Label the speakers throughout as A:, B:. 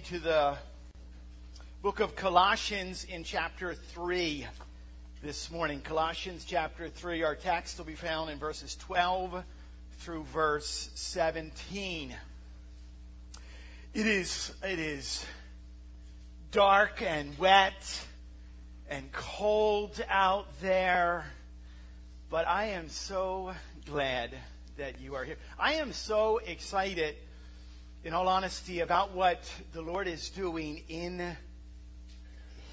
A: to the book of Colossians in chapter 3 this morning. Colossians chapter 3. Our text will be found in verses 12 through verse 17. It is, it is dark and wet and cold out there, but I am so glad that you are here. I am so excited in all honesty, about what the Lord is doing in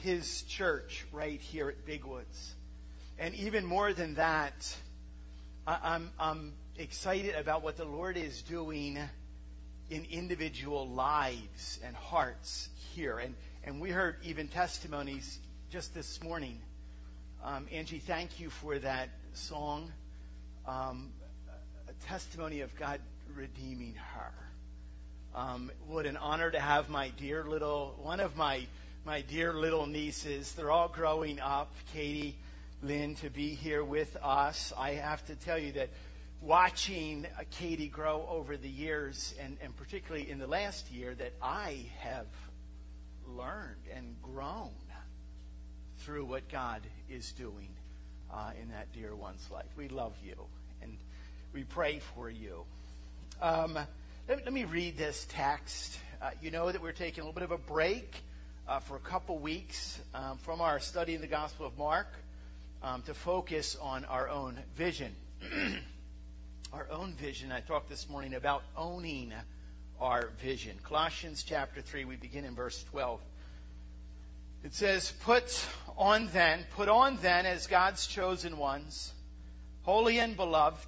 A: His church right here at Big Woods. And even more than that, I'm, I'm excited about what the Lord is doing in individual lives and hearts here. And, and we heard even testimonies just this morning. Um, Angie, thank you for that song. Um, a testimony of God redeeming her. Um, what an honor to have my dear little, one of my, my dear little nieces. They're all growing up. Katie, Lynn, to be here with us. I have to tell you that watching Katie grow over the years, and, and particularly in the last year, that I have learned and grown through what God is doing uh, in that dear one's life. We love you, and we pray for you. Um, let, me read this text. Uh, you know that we're taking a little bit of a break uh, for a couple weeks um, from our study in the Gospel of Mark um, to focus on our own vision. our own vision. I talked this morning about owning our vision. Colossians chapter 3, we begin in verse 12. It says, Put on then, put on then as God's chosen ones, holy and beloved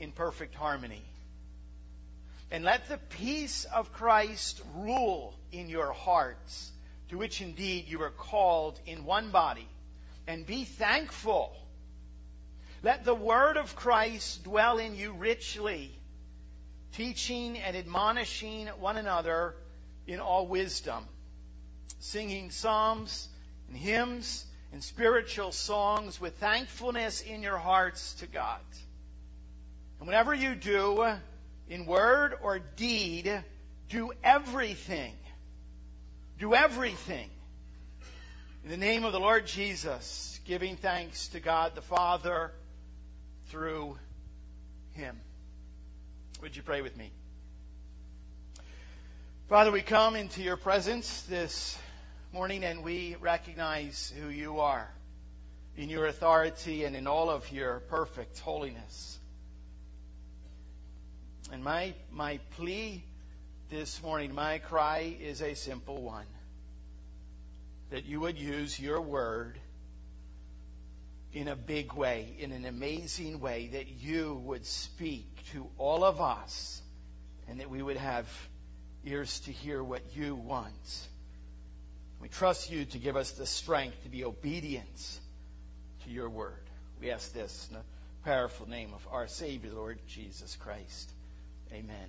A: in perfect harmony. And let the peace of Christ rule in your hearts, to which indeed you are called in one body. And be thankful. Let the word of Christ dwell in you richly, teaching and admonishing one another in all wisdom, singing psalms and hymns and spiritual songs with thankfulness in your hearts to God. And whatever you do, in word or deed, do everything. Do everything. In the name of the Lord Jesus, giving thanks to God the Father through Him. Would you pray with me? Father, we come into your presence this morning and we recognize who you are in your authority and in all of your perfect holiness. And my, my plea this morning, my cry is a simple one that you would use your word in a big way, in an amazing way, that you would speak to all of us, and that we would have ears to hear what you want. We trust you to give us the strength to be obedient to your word. We ask this in the powerful name of our Savior, Lord Jesus Christ. Amen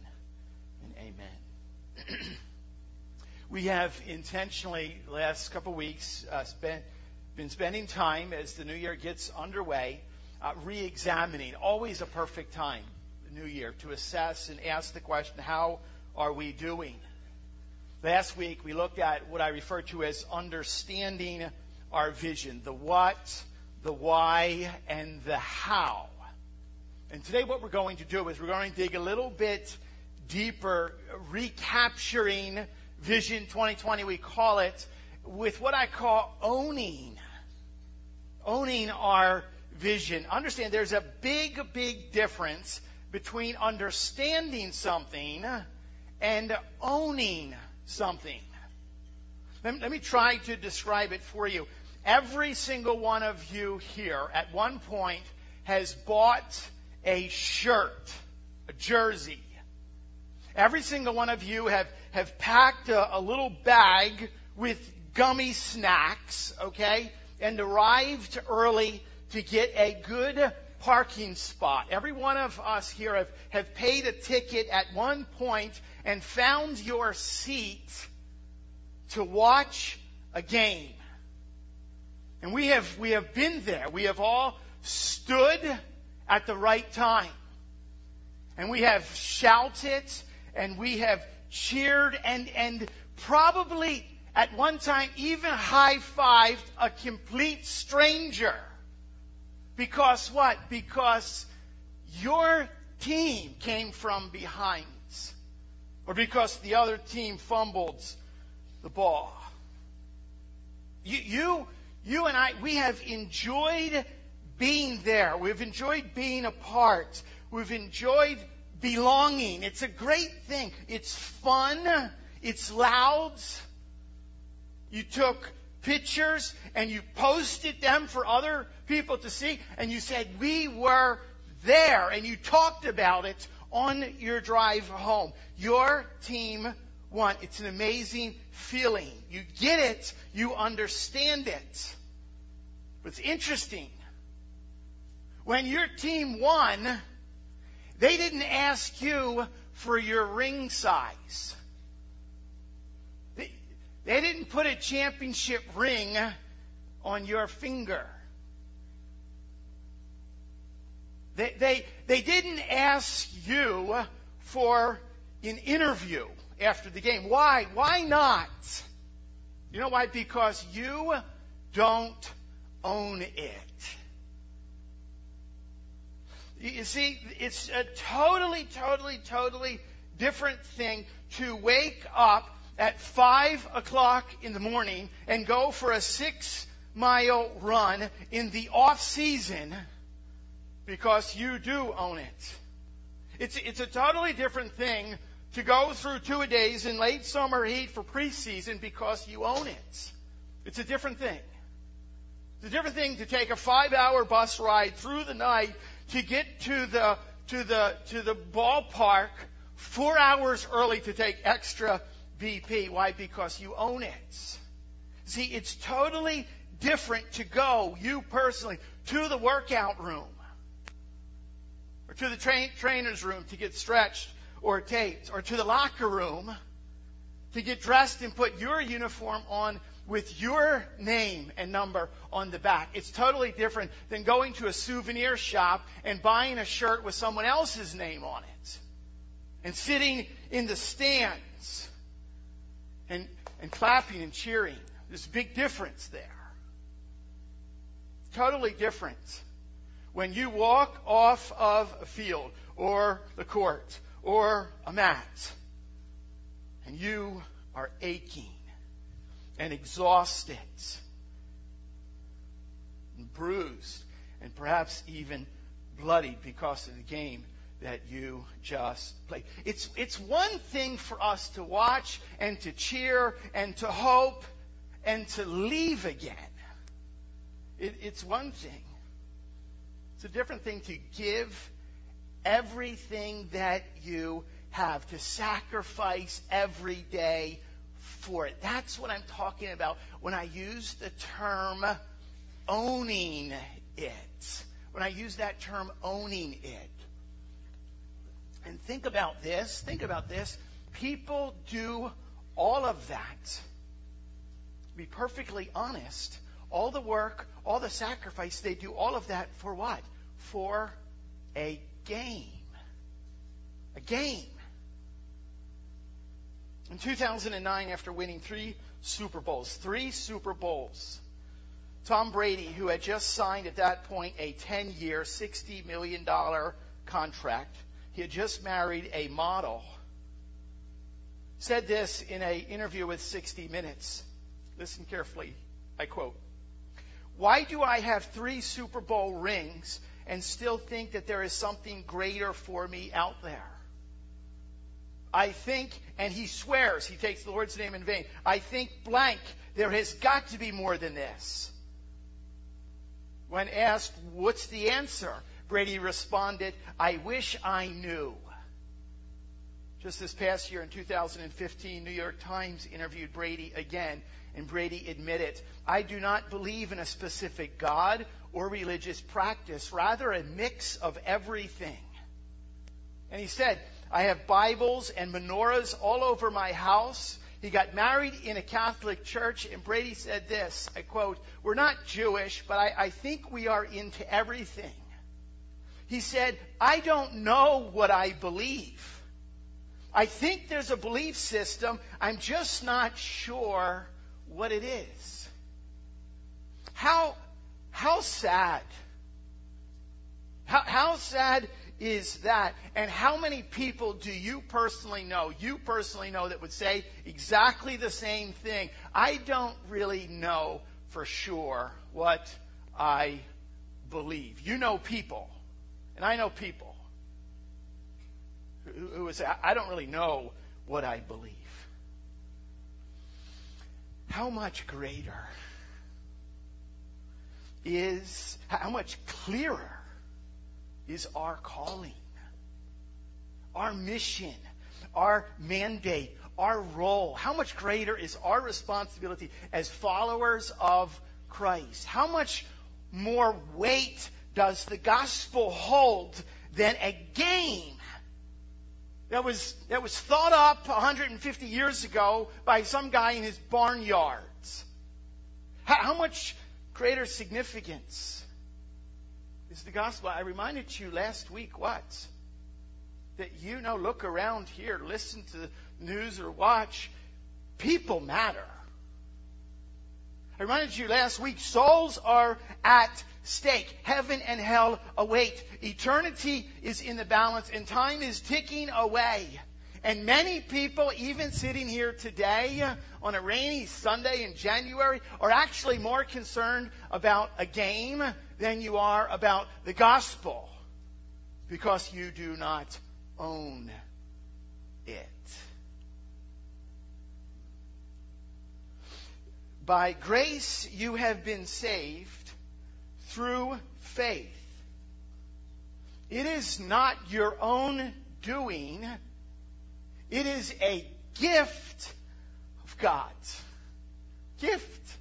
A: and amen. we have intentionally, last couple weeks, uh, spent, been spending time as the new year gets underway, uh, re examining, always a perfect time, the new year, to assess and ask the question, how are we doing? Last week, we looked at what I refer to as understanding our vision the what, the why, and the how. And today, what we're going to do is we're going to dig a little bit deeper, recapturing Vision 2020, we call it, with what I call owning. Owning our vision. Understand there's a big, big difference between understanding something and owning something. Let me, let me try to describe it for you. Every single one of you here at one point has bought a shirt, a jersey. Every single one of you have, have packed a, a little bag with gummy snacks, okay? And arrived early to get a good parking spot. Every one of us here have, have paid a ticket at one point and found your seat to watch a game. And we have, we have been there. We have all stood at the right time. And we have shouted and we have cheered and, and probably at one time even high-fived a complete stranger. Because what? Because your team came from behind. Or because the other team fumbled the ball. You, you, you and I, we have enjoyed being there. We've enjoyed being a part. We've enjoyed belonging. It's a great thing. It's fun. It's loud. You took pictures and you posted them for other people to see and you said, we were there and you talked about it on your drive home. Your team won. It's an amazing feeling. You get it. You understand it. What's interesting, when your team won, they didn't ask you for your ring size. They, they didn't put a championship ring on your finger. They, they, they didn't ask you for an interview after the game. Why? Why not? You know why? Because you don't own it. You see, it's a totally, totally, totally different thing to wake up at five o'clock in the morning and go for a six mile run in the off season because you do own it. It's, it's a totally different thing to go through two a days in late summer heat for preseason because you own it. It's a different thing. It's a different thing to take a five hour bus ride through the night to get to the, to the, to the ballpark four hours early to take extra BP. Why? Because you own it. See, it's totally different to go, you personally, to the workout room or to the tra- trainer's room to get stretched or taped, or to the locker room to get dressed and put your uniform on with your name and number on the back. It's totally different than going to a souvenir shop and buying a shirt with someone else's name on it and sitting in the stands and, and clapping and cheering. There's a big difference there. Totally different when you walk off of a field or the court or a mat and you are aching and exhausted and bruised and perhaps even bloodied because of the game that you just played. It's, it's one thing for us to watch and to cheer and to hope and to leave again. It, it's one thing. It's a different thing to give everything that you have, to sacrifice every day for it. That's what I'm talking about when I use the term owning it. When I use that term owning it. And think about this, think about this. People do all of that. Be perfectly honest, all the work, all the sacrifice, they do all of that for what? for a game. A game. In 2009, after winning three Super Bowls, three Super Bowls, Tom Brady, who had just signed at that point a 10 year, $60 million contract, he had just married a model, said this in an interview with 60 Minutes. Listen carefully. I quote Why do I have three Super Bowl rings and still think that there is something greater for me out there. I think, and he swears, he takes the Lord's name in vain. I think blank, there has got to be more than this. When asked, what's the answer? Brady responded, I wish I knew. Just this past year in 2015, New York Times interviewed Brady again, and Brady admitted, I do not believe in a specific God or religious practice, rather a mix of everything. And he said, I have Bibles and menorahs all over my house. He got married in a Catholic church, and Brady said this, I quote, We're not Jewish, but I, I think we are into everything. He said, I don't know what I believe. I think there's a belief system. I'm just not sure what it is. How, how sad. How, how sad is that? And how many people do you personally know, you personally know, that would say exactly the same thing? I don't really know for sure what I believe. You know people, and I know people who would say, I don't really know what I believe. How much greater is, how much clearer is our calling, our mission, our mandate, our role? How much greater is our responsibility as followers of Christ? How much more weight does the gospel hold than a game that was, that was thought up 150 years ago by some guy in his barnyards. How, how much greater significance is the gospel? I reminded you last week what? That you know, look around here, listen to the news or watch. People matter. I reminded you last week, souls are at stake. Heaven and hell await. Eternity is in the balance and time is ticking away. And many people, even sitting here today on a rainy Sunday in January, are actually more concerned about a game than you are about the gospel because you do not own it. By grace you have been saved through faith. It is not your own doing. It is a gift of God's. Gift.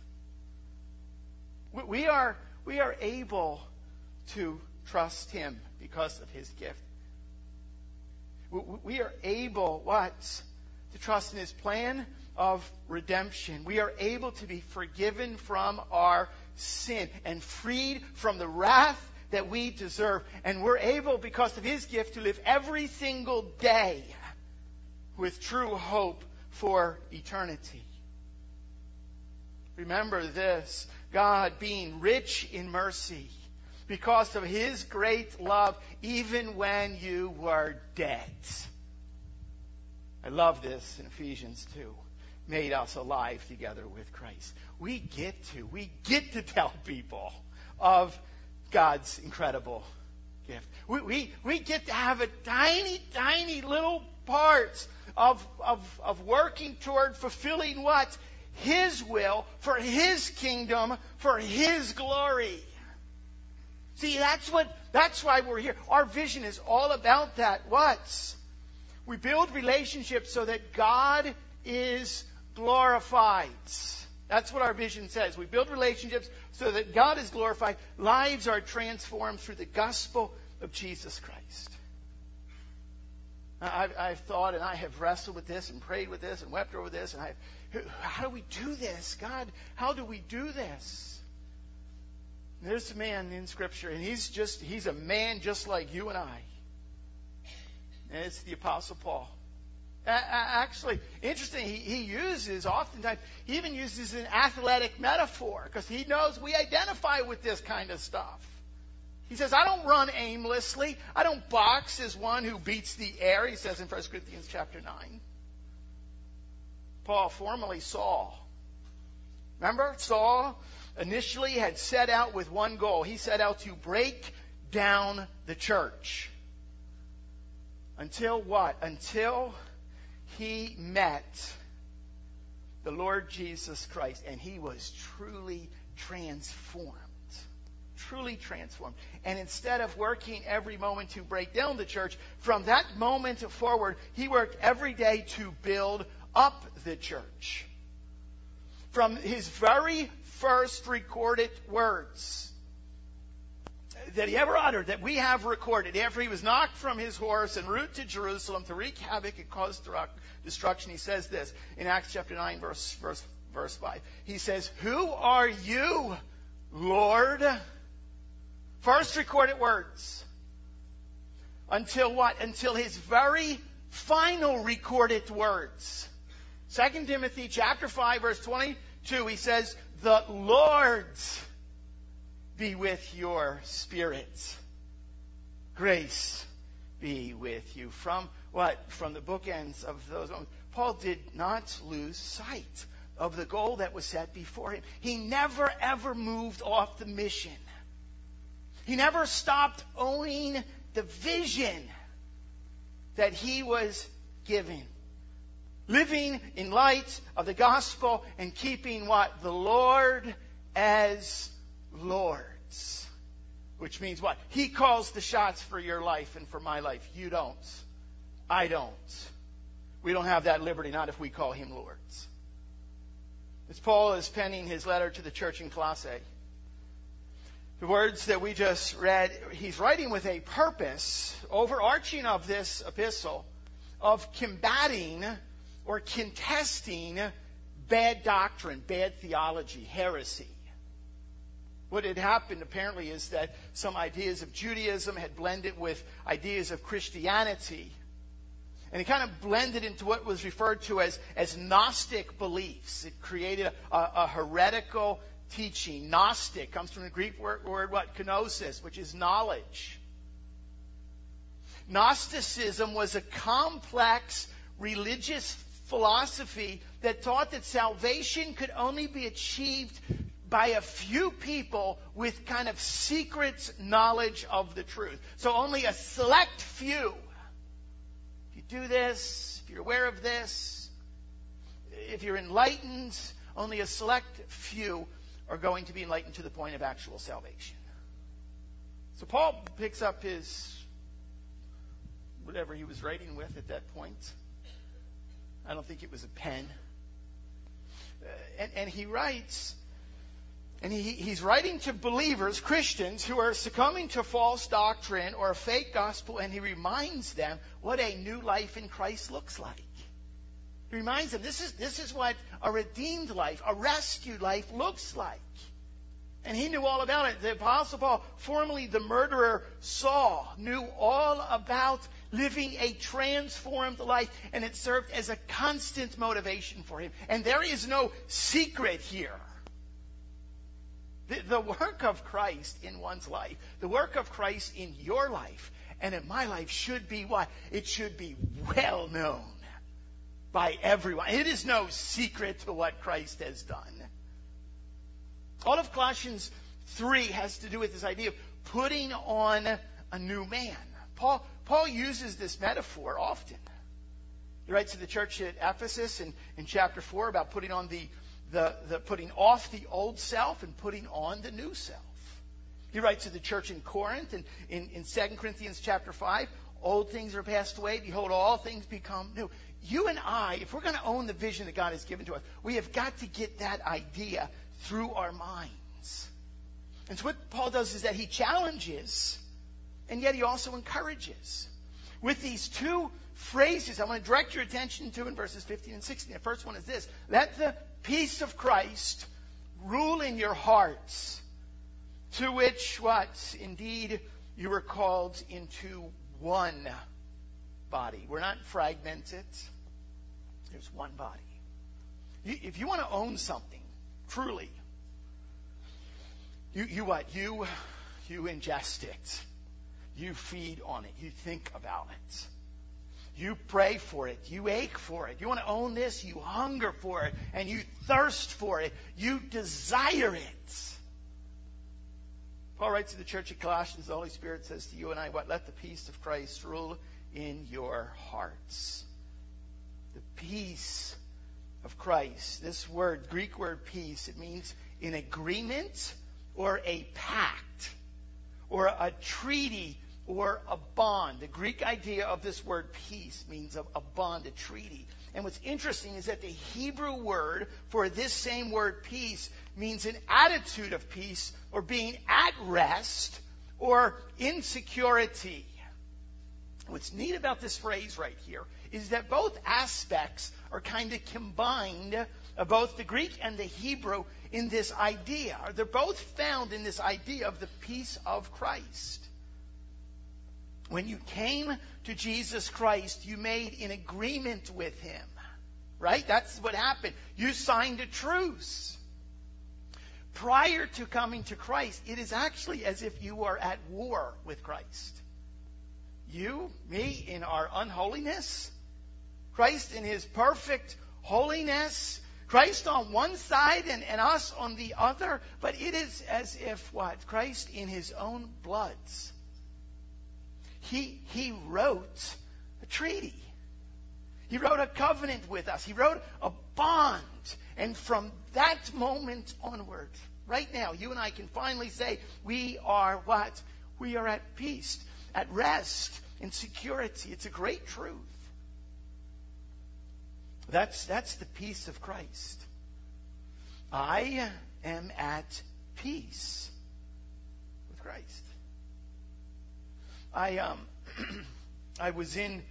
A: We are, we are able to trust Him because of His gift. We are able, what? To trust in His plan of redemption. We are able to be forgiven from our sin and freed from the wrath that we deserve. And we're able, because of His gift, to live every single day with true hope for eternity. Remember this God being rich in mercy because of His great love, even when you were dead. I love this in Ephesians 2 made us alive together with Christ. We get to, we get to tell people of God's incredible gift. We, we, we get to have a tiny, tiny little part of, of, of working toward fulfilling what? His will, for His kingdom, for His glory. See, that's what, that's why we're here. Our vision is all about that. What? We build relationships so that God is glorified. That's what our vision says. We build relationships so that God is glorified. Lives are transformed through the gospel of Jesus Christ. I've, I've, thought and I have wrestled with this and prayed with this and wept over this. And I, how do we do this? God, how do we do this? There's a man in Scripture, and he's just, he's a man just like you and I. And it's the Apostle Paul. Actually, interesting, he, he uses, oftentimes, he even uses an athletic metaphor because he knows we identify with this kind of stuff. He says, I don't run aimlessly. I don't box as one who beats the air, he says in 1 Corinthians chapter 9. Paul, formerly Saul. Remember, Saul initially had set out with one goal. He set out to break down the church. Until what? Until he met the Lord Jesus Christ and he was truly transformed. truly transformed. And instead of working every moment to break down the church, from that moment forward, he worked every day to build up the church. From his very first recorded words that he ever uttered, that we have recorded, after he was knocked from his horse and route to Jerusalem to wreak havoc and cause destruction, he says this in Acts chapter 9, verse, verse, verse 5. He says, Who are you, Lord? First recorded words. Until what? Until his very final recorded words. 2 Timothy chapter 5 verse 22, he says, the Lord's be with your spirits. Grace be with you. From what? From the bookends of those moments. Paul did not lose sight of the goal that was set before him. He never ever moved off the mission. He never stopped owning the vision that he was given. Living in light of the gospel and keeping what? The Lord as Lord's. Which means what? He calls the shots for your life and for my life. You don't. I don't. We don't have that liberty, not if we call him Lord's. As Paul is penning his letter to the church in Colossae, the words that we just read, he's writing with a purpose, overarching of this epistle, of combating or contesting bad doctrine, bad theology, heresy. What had happened apparently is that some ideas of Judaism had blended with ideas of Christianity. And it kind of blended into what was referred to as, as Gnostic beliefs. It created a, a heretical teaching. Gnostic comes from the Greek word, word what? Gnosis, which is knowledge. Gnosticism was a complex religious philosophy that taught that salvation could only be achieved by a few people with kind of secret knowledge of the truth. So only a select few. If you do this, if you're aware of this, if you're enlightened, only a select few are going to be enlightened to the point of actual salvation. So Paul picks up his whatever he was writing with at that point. I don't think it was a pen. And, and he writes, and he, he's writing to believers, Christians, who are succumbing to false doctrine or a fake gospel, and he reminds them what a new life in Christ looks like. He reminds them this is, this is what a redeemed life, a rescued life looks like. And he knew all about it. The Apostle Paul, formerly the murderer Saul, knew all about living a transformed life, and it served as a constant motivation for him. And there is no secret here. The, the work of Christ in one's life, the work of Christ in your life and in my life should be what? It should be well known by everyone. It is no secret to what Christ has done. All of Colossians 3 has to do with this idea of putting on a new man. Paul, Paul uses this metaphor often. He writes to the church at Ephesus in, in chapter 4 about putting on the, the, the putting off the old self and putting on the new self. He writes to the church in Corinth and in, in 2 Corinthians chapter 5, old things are passed away, behold, all things become new. You and I, if we're going to own the vision that God has given to us, we have got to get that idea through our minds. And so what Paul does is that he challenges and yet he also encourages. With these two phrases, I want to direct your attention to in verses 15 and 16. The first one is this Let the peace of Christ rule in your hearts, to which what? Indeed, you were called into one body. We're not fragmented, there's one body. If you want to own something, truly, you, you what? You, you ingest it. You feed on it. You think about it. You pray for it. You ache for it. You want to own this. You hunger for it. And you thirst for it. You desire it. Paul writes to the church of Colossians, the Holy Spirit says to you and I, what? Let the peace of Christ rule in your hearts. The peace of Christ. This word, Greek word peace, it means in agreement or a pact or a treaty or a bond. The Greek idea of this word peace means a, a, bond, a treaty. And what's interesting is that the Hebrew word for this same word peace means an attitude of peace or being at rest or insecurity. What's neat about this phrase right here is that both aspects are kind of combined of both the Greek and the Hebrew in this idea. They're both found in this idea of the peace of Christ. When you came to Jesus Christ, you made an agreement with him. Right? That's what happened. You signed a truce. Prior to coming to Christ, it is actually as if you are at war with Christ. You, me, in our unholiness, Christ in his perfect holiness, Christ on one side and, and us on the other, but it is as if what? Christ in his own bloods. He, he wrote a treaty. He wrote a covenant with us. He wrote a bond. And from that moment onward, right now, you and I can finally say, we are what? We are at peace, at rest, in security. It's a great truth. That's, that's the peace of Christ. I am at peace with Christ. I, um, I was in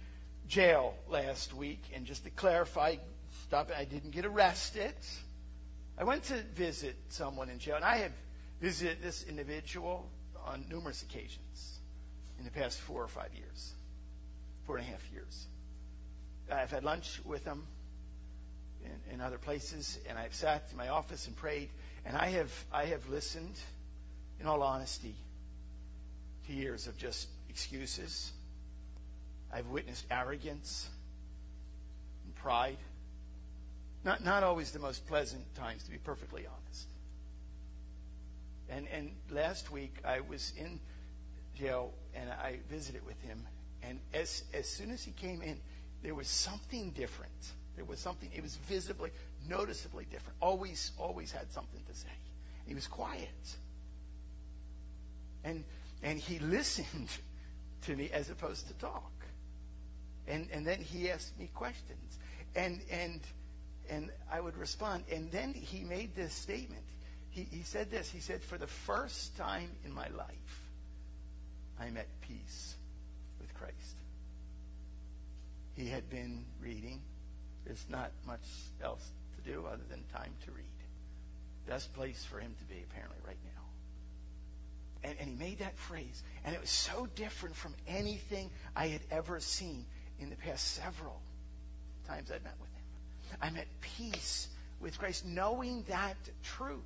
A: jail last week, and just to clarify, stop, I didn't get arrested. I went to visit someone in jail, and I have visited this individual on numerous occasions in the past four or five years, four and a half years. I've had lunch with him in, in other places, and I've sat in my office and prayed, and I have I have listened, in all honesty, to years of just excuses. I've witnessed arrogance and pride. Not, not always the most pleasant times, to be perfectly honest. And, and last week, I was in jail and I visited with him. And as, as soon as he came in, there was something different. There was something, it was visibly, noticeably different. Always, always had something to say. He was quiet. And, and he listened to me as opposed to talk. And, and then he asked me questions. And, and, and I would respond. And then he made this statement. He, he said this. He said, For the first time in my life, I'm at peace with Christ. He had been reading. There's not much else to do other than time to read. Best place for him to be, apparently, right now. And, and he made that phrase. And it was so different from anything I had ever seen in the past several times I'd met with him. I'm at peace with Christ, knowing that truth.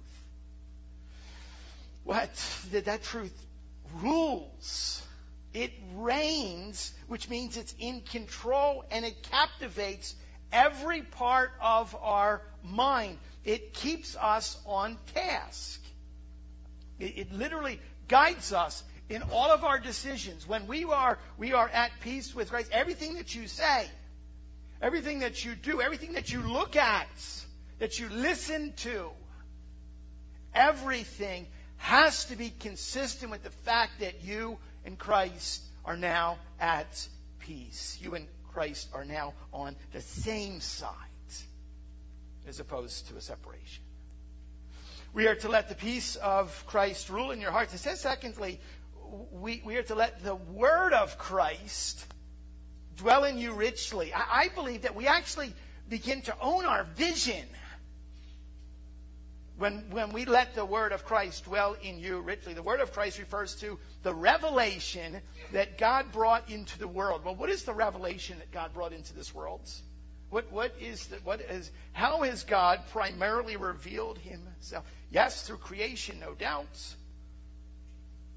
A: What? That that truth rules. It reigns, which means it's in control and it captivates every part of our mind. It keeps us on task. It, it literally guides us in all of our decisions. When we are, we are at peace with Christ, everything that you say, everything that you do, everything that you look at, that you listen to, everything has to be consistent with the fact that you and Christ are now at peace. You and Christ are now on the same side as opposed to a separation. We are to let the peace of Christ rule in your hearts. It says, secondly, we, we are to let the word of Christ dwell in you richly. I, I believe that we actually begin to own our vision when, when we let the word of Christ dwell in you richly. The word of Christ refers to the revelation that God brought into the world. Well, what is the revelation that God brought into this world? What, what is the, what is, how has God primarily revealed himself? Yes, through creation, no doubt.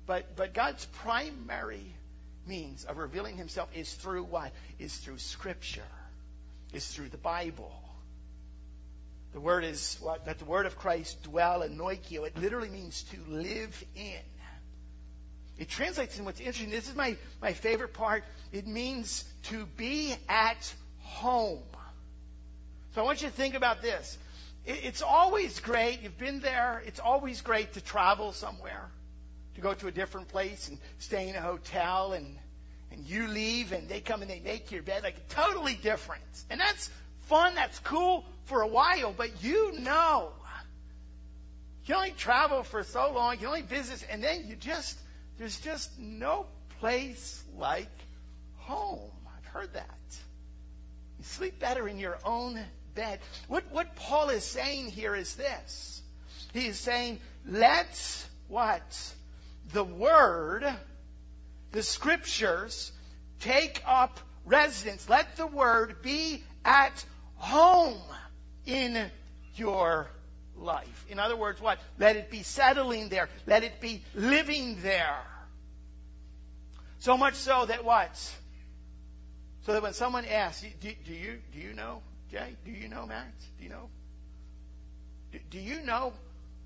A: But, but God's primary means of revealing himself is through what? Is through Scripture, is through the Bible. The word is what? That the word of Christ dwell in noikio. It literally means to live in. It translates in what's interesting. This is my, my favorite part. It means to be at home. So I want you to think about this. It's always great, you've been there, it's always great to travel somewhere, to go to a different place and stay in a hotel and and you leave and they come and they make your bed like totally different. And that's fun, that's cool for a while, but you know you only travel for so long, you only visit, and then you just, there's just no place like home. I've heard that. You sleep better in your own What, what Paul is saying here is this. He is saying, let's what? The Word, the Scriptures, take up residence. Let the Word be at home in your life. In other words, what? Let it be settling there. Let it be living there. So much so that what? So that when someone asks, do, do you do you know Jay? Do you know Matt? Do you know? Do, do you know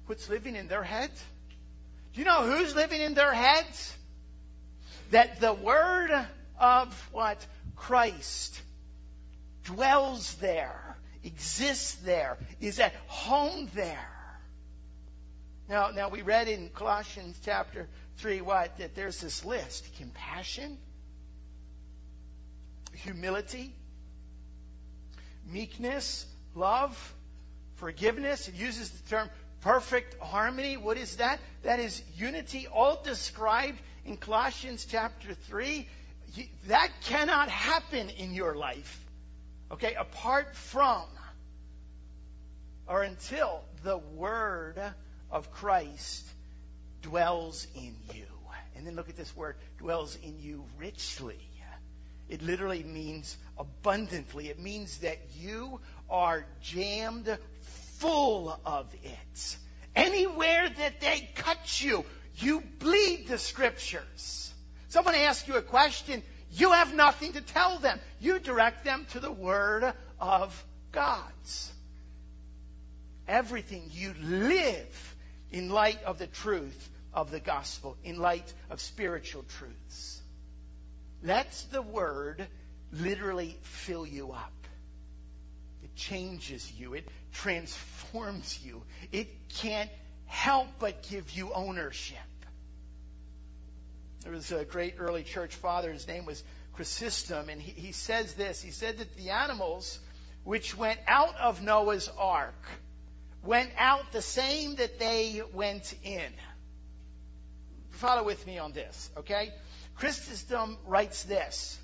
A: what's living in their heads? Do you know who's living in their heads? That the word of what Christ dwells there exists there, is at home there. Now, now we read in Colossians chapter 3 what? That there's this list compassion, humility, meekness, love, forgiveness. It uses the term perfect harmony. What is that? That is unity, all described in Colossians chapter 3. That cannot happen in your life Okay, apart from or until the Word of Christ dwells in you. And then look at this word, dwells in you richly. It literally means abundantly. It means that you are jammed full of it. Anywhere that they cut you, you bleed the scriptures. Someone asks you a question, you have nothing to tell them. You direct them to the Word of God's. Everything you live in light of the truth of the gospel, in light of spiritual truths. Let the Word literally fill you up. It changes you. It transforms you. It can't help but give you ownership. There was a great early church father. His name was Chrysostom, and he, he says this. He said that the animals which went out of Noah's ark went out the same that they went in. Follow with me on this, okay? Chrysostom writes this.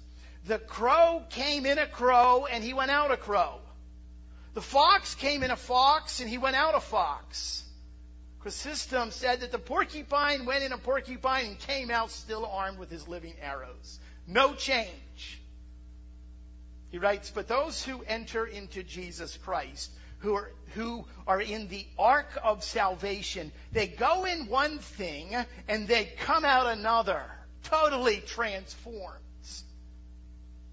A: The crow came in a crow and he went out a crow. The fox came in a fox and he went out a fox. Chrysostom said that the porcupine went in a porcupine and came out still armed with his living arrows. No change. He writes, But those who enter into Jesus Christ, who are, who are in the ark of salvation, they go in one thing and they come out another, totally transforms.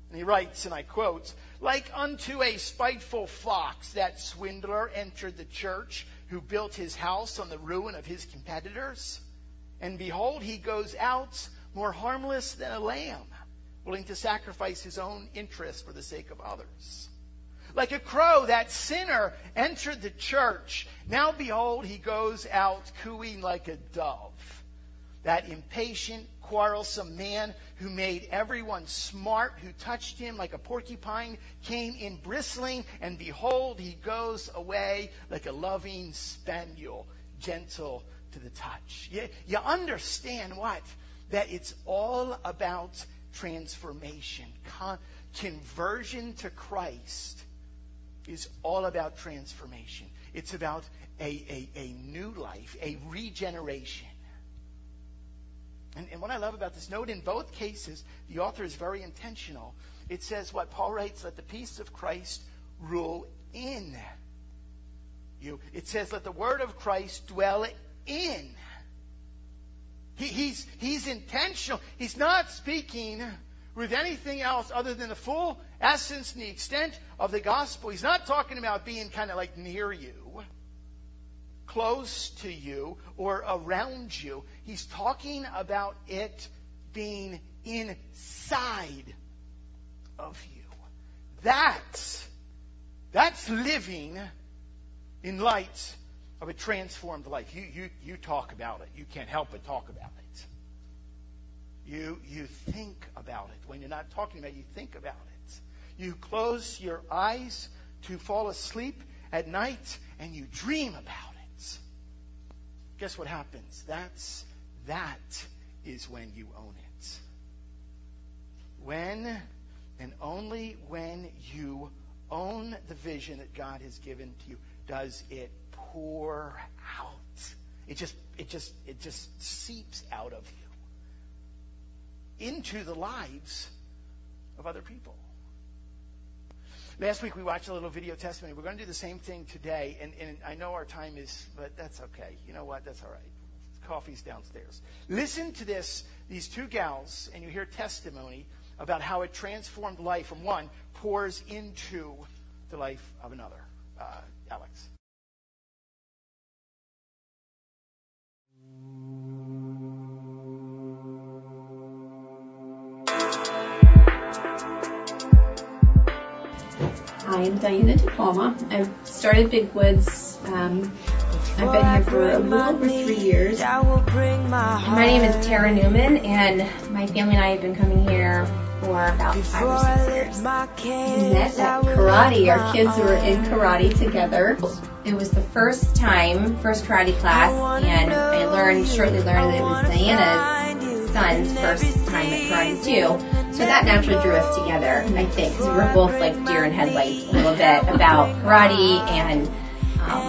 A: And he writes, and I quote, like unto a spiteful fox, that swindler entered the church who built his house on the ruin of his competitors. And behold, he goes out more harmless than a lamb, willing to sacrifice his own interest for the sake of others. Like a crow, that sinner entered the church. Now behold, he goes out cooing like a dove. That impatient, quarrelsome man who made everyone smart, who touched him like a porcupine, came in bristling, and behold, he goes away like a loving spaniel, gentle to the touch. You, you understand what? That it's all about transformation. Con- conversion to Christ is all about transformation. It's about a, a, a new life, a regeneration. And, and what I love about this note, in both cases, the author is very intentional. It says what Paul writes, let the peace of Christ rule in you. It says, let the word of Christ dwell in. He, he's, he's intentional. He's not speaking with anything else other than the full essence and the extent of the gospel. He's not talking about being kind of like near you close to you or around you. He's talking about it being inside of you. That's, that's living in light of a transformed life. You, you, you talk about it. You can't help but talk about it. You, you think about it. When you're not talking about it, you think about it. You close your eyes to fall asleep at night and you dream about it. Guess what happens? That's, that is when you own it. When and only when you own the vision that God has given to you does it pour out. It just, it just, it just seeps out of you into the lives of other people. Last week we watched a little video testimony. We're going to do the same thing today, and, and I know our time is, but that's okay. You know what? That's all right. Coffee's downstairs. Listen to this, these two gals, and you hear testimony about how a transformed life from one pours into the life of another. Uh, Alex.
B: Hi, I'm Diana DePalma. I've started Big Woods. Um, I've been here for a little over three years.
C: My name is Tara Newman, and my family and I have been coming here for about five or six years.
B: We met at karate. Our kids were in karate together.
C: It was the first time, first karate class, and I learned, shortly learned that it was Diana's son's first time at karate too. So that naturally drew us together, I think, because we were both like deer in headlights a little bit about karate and um,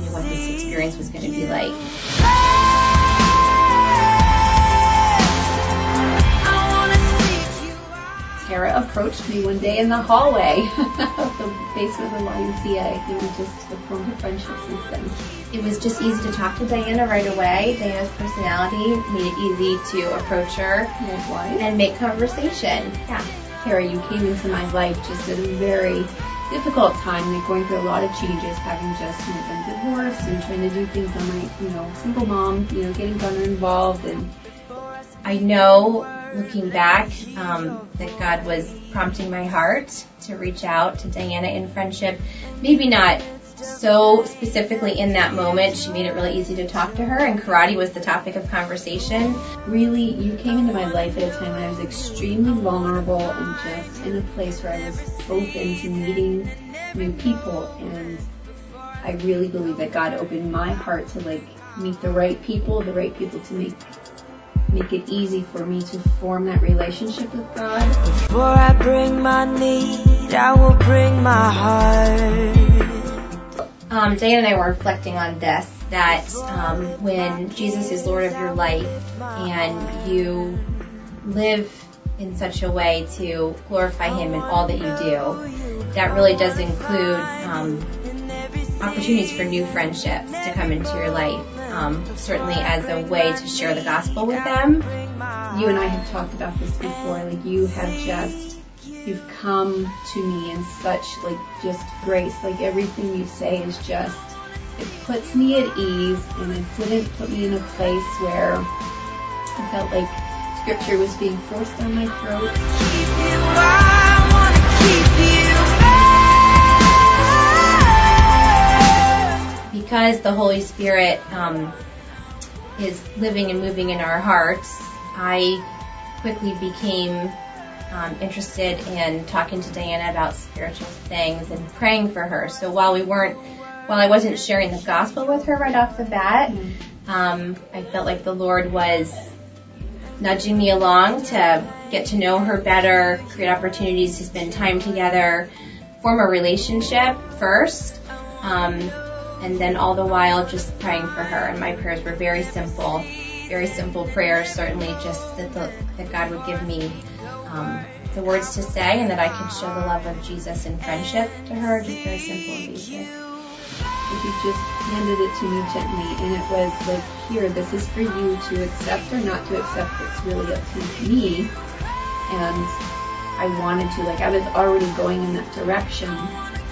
C: you know, what this experience was going to be like.
B: Tara approached me one day in the hallway of the basement of the YMCA, and we just have formed a friendship since then.
C: It was just easy to talk to Diana right away. Diana's personality made it easy to approach her
B: Likewise.
C: and make conversation. Yeah.
B: Tara, you came into my life just at a very difficult time, like going through a lot of changes, having just you know, been divorced and trying to do things on my, you know, single mom, you know, getting Gunnar involved and
C: I know, looking back, um, that God was prompting my heart to reach out to Diana in friendship. Maybe not so specifically in that moment. She made it really easy to talk to her, and karate was the topic of conversation.
B: really you came into my life at a time when I was extremely vulnerable and just in a place where I was open to meeting new people and I really believe that God opened my heart to like meet the right people, the right people to make make it easy for me to form that relationship with God.
D: Before I bring my need, I will bring my heart.
C: Um, Diana and I were reflecting on this that um, when Jesus is Lord of your life and you live in such a way to glorify Him in all that you do, that really does include um, opportunities for new friendships to come into your life. Um, certainly as a way to share the gospel with them.
B: You and I have talked about this before. Like you have just, you've come to me in such like just grace. Like everything you say is just, it puts me at ease and it didn't put me in a place where I felt like scripture was being forced down my throat.
C: Because the Holy Spirit um, is living and moving in our hearts, I quickly became um, interested in talking to Diana about spiritual things and praying for her. So while we weren't, while I wasn't sharing the gospel with her right off the bat, um, I felt like the Lord was nudging me along to get to know her better, create opportunities to spend time together, form a relationship first. Um, and then all the while just praying for her. And my prayers were very simple, very simple prayers, certainly just that, the, that God would give me um, the words to say and that I could show the love of Jesus in friendship to her, just very simple and basic.
B: Just handed it to me gently and it was like, here, this is for you to accept or not to accept. It's really up to me. And I wanted to, like I was already going in that direction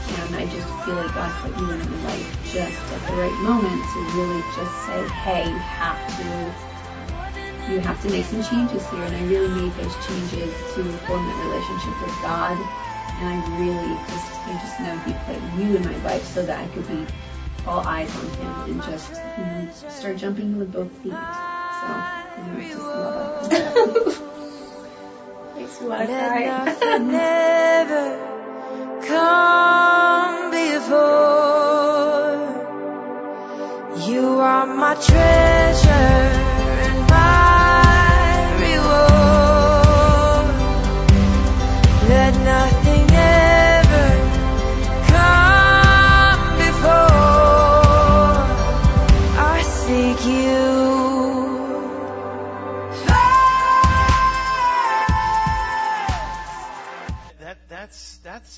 B: and I just feel like God put you in my life just at the right moment to really just say, hey, you have to, you have to make some changes here. And I really made those changes to form that relationship with God. And I really just, I just know He put you in my life so that I could be all eyes on him and just you know, start jumping with both feet. So, you know, just love it.
C: Makes me want to cry.
D: Come before. You are my treasure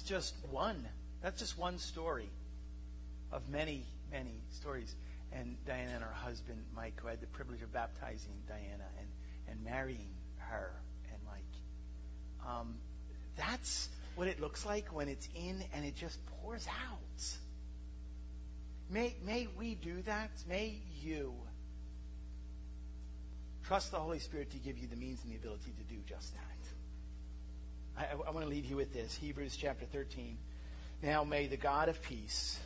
A: just one. That's just one story of many, many stories. And Diana and her husband, Mike, who had the privilege of baptizing Diana and, and marrying her and Mike. Um, that's what it looks like when it's in and it just pours out. May, may we do that. May you trust the Holy Spirit to give you the means and the ability to do just that. I, I, want to leave you with this Hebrews chapter 13. Now may the God of peace,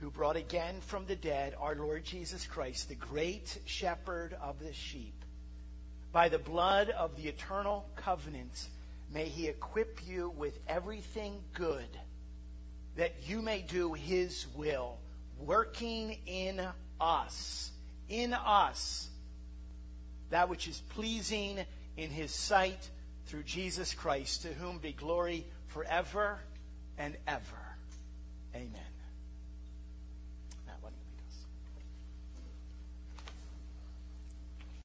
A: who brought again from the dead our Lord Jesus Christ, the great shepherd of the sheep, by the blood of the eternal covenant, may he equip you with everything good that you may do his will, working in us, in us, that which is pleasing in his sight through Jesus Christ, to whom be glory forever and ever. Amen.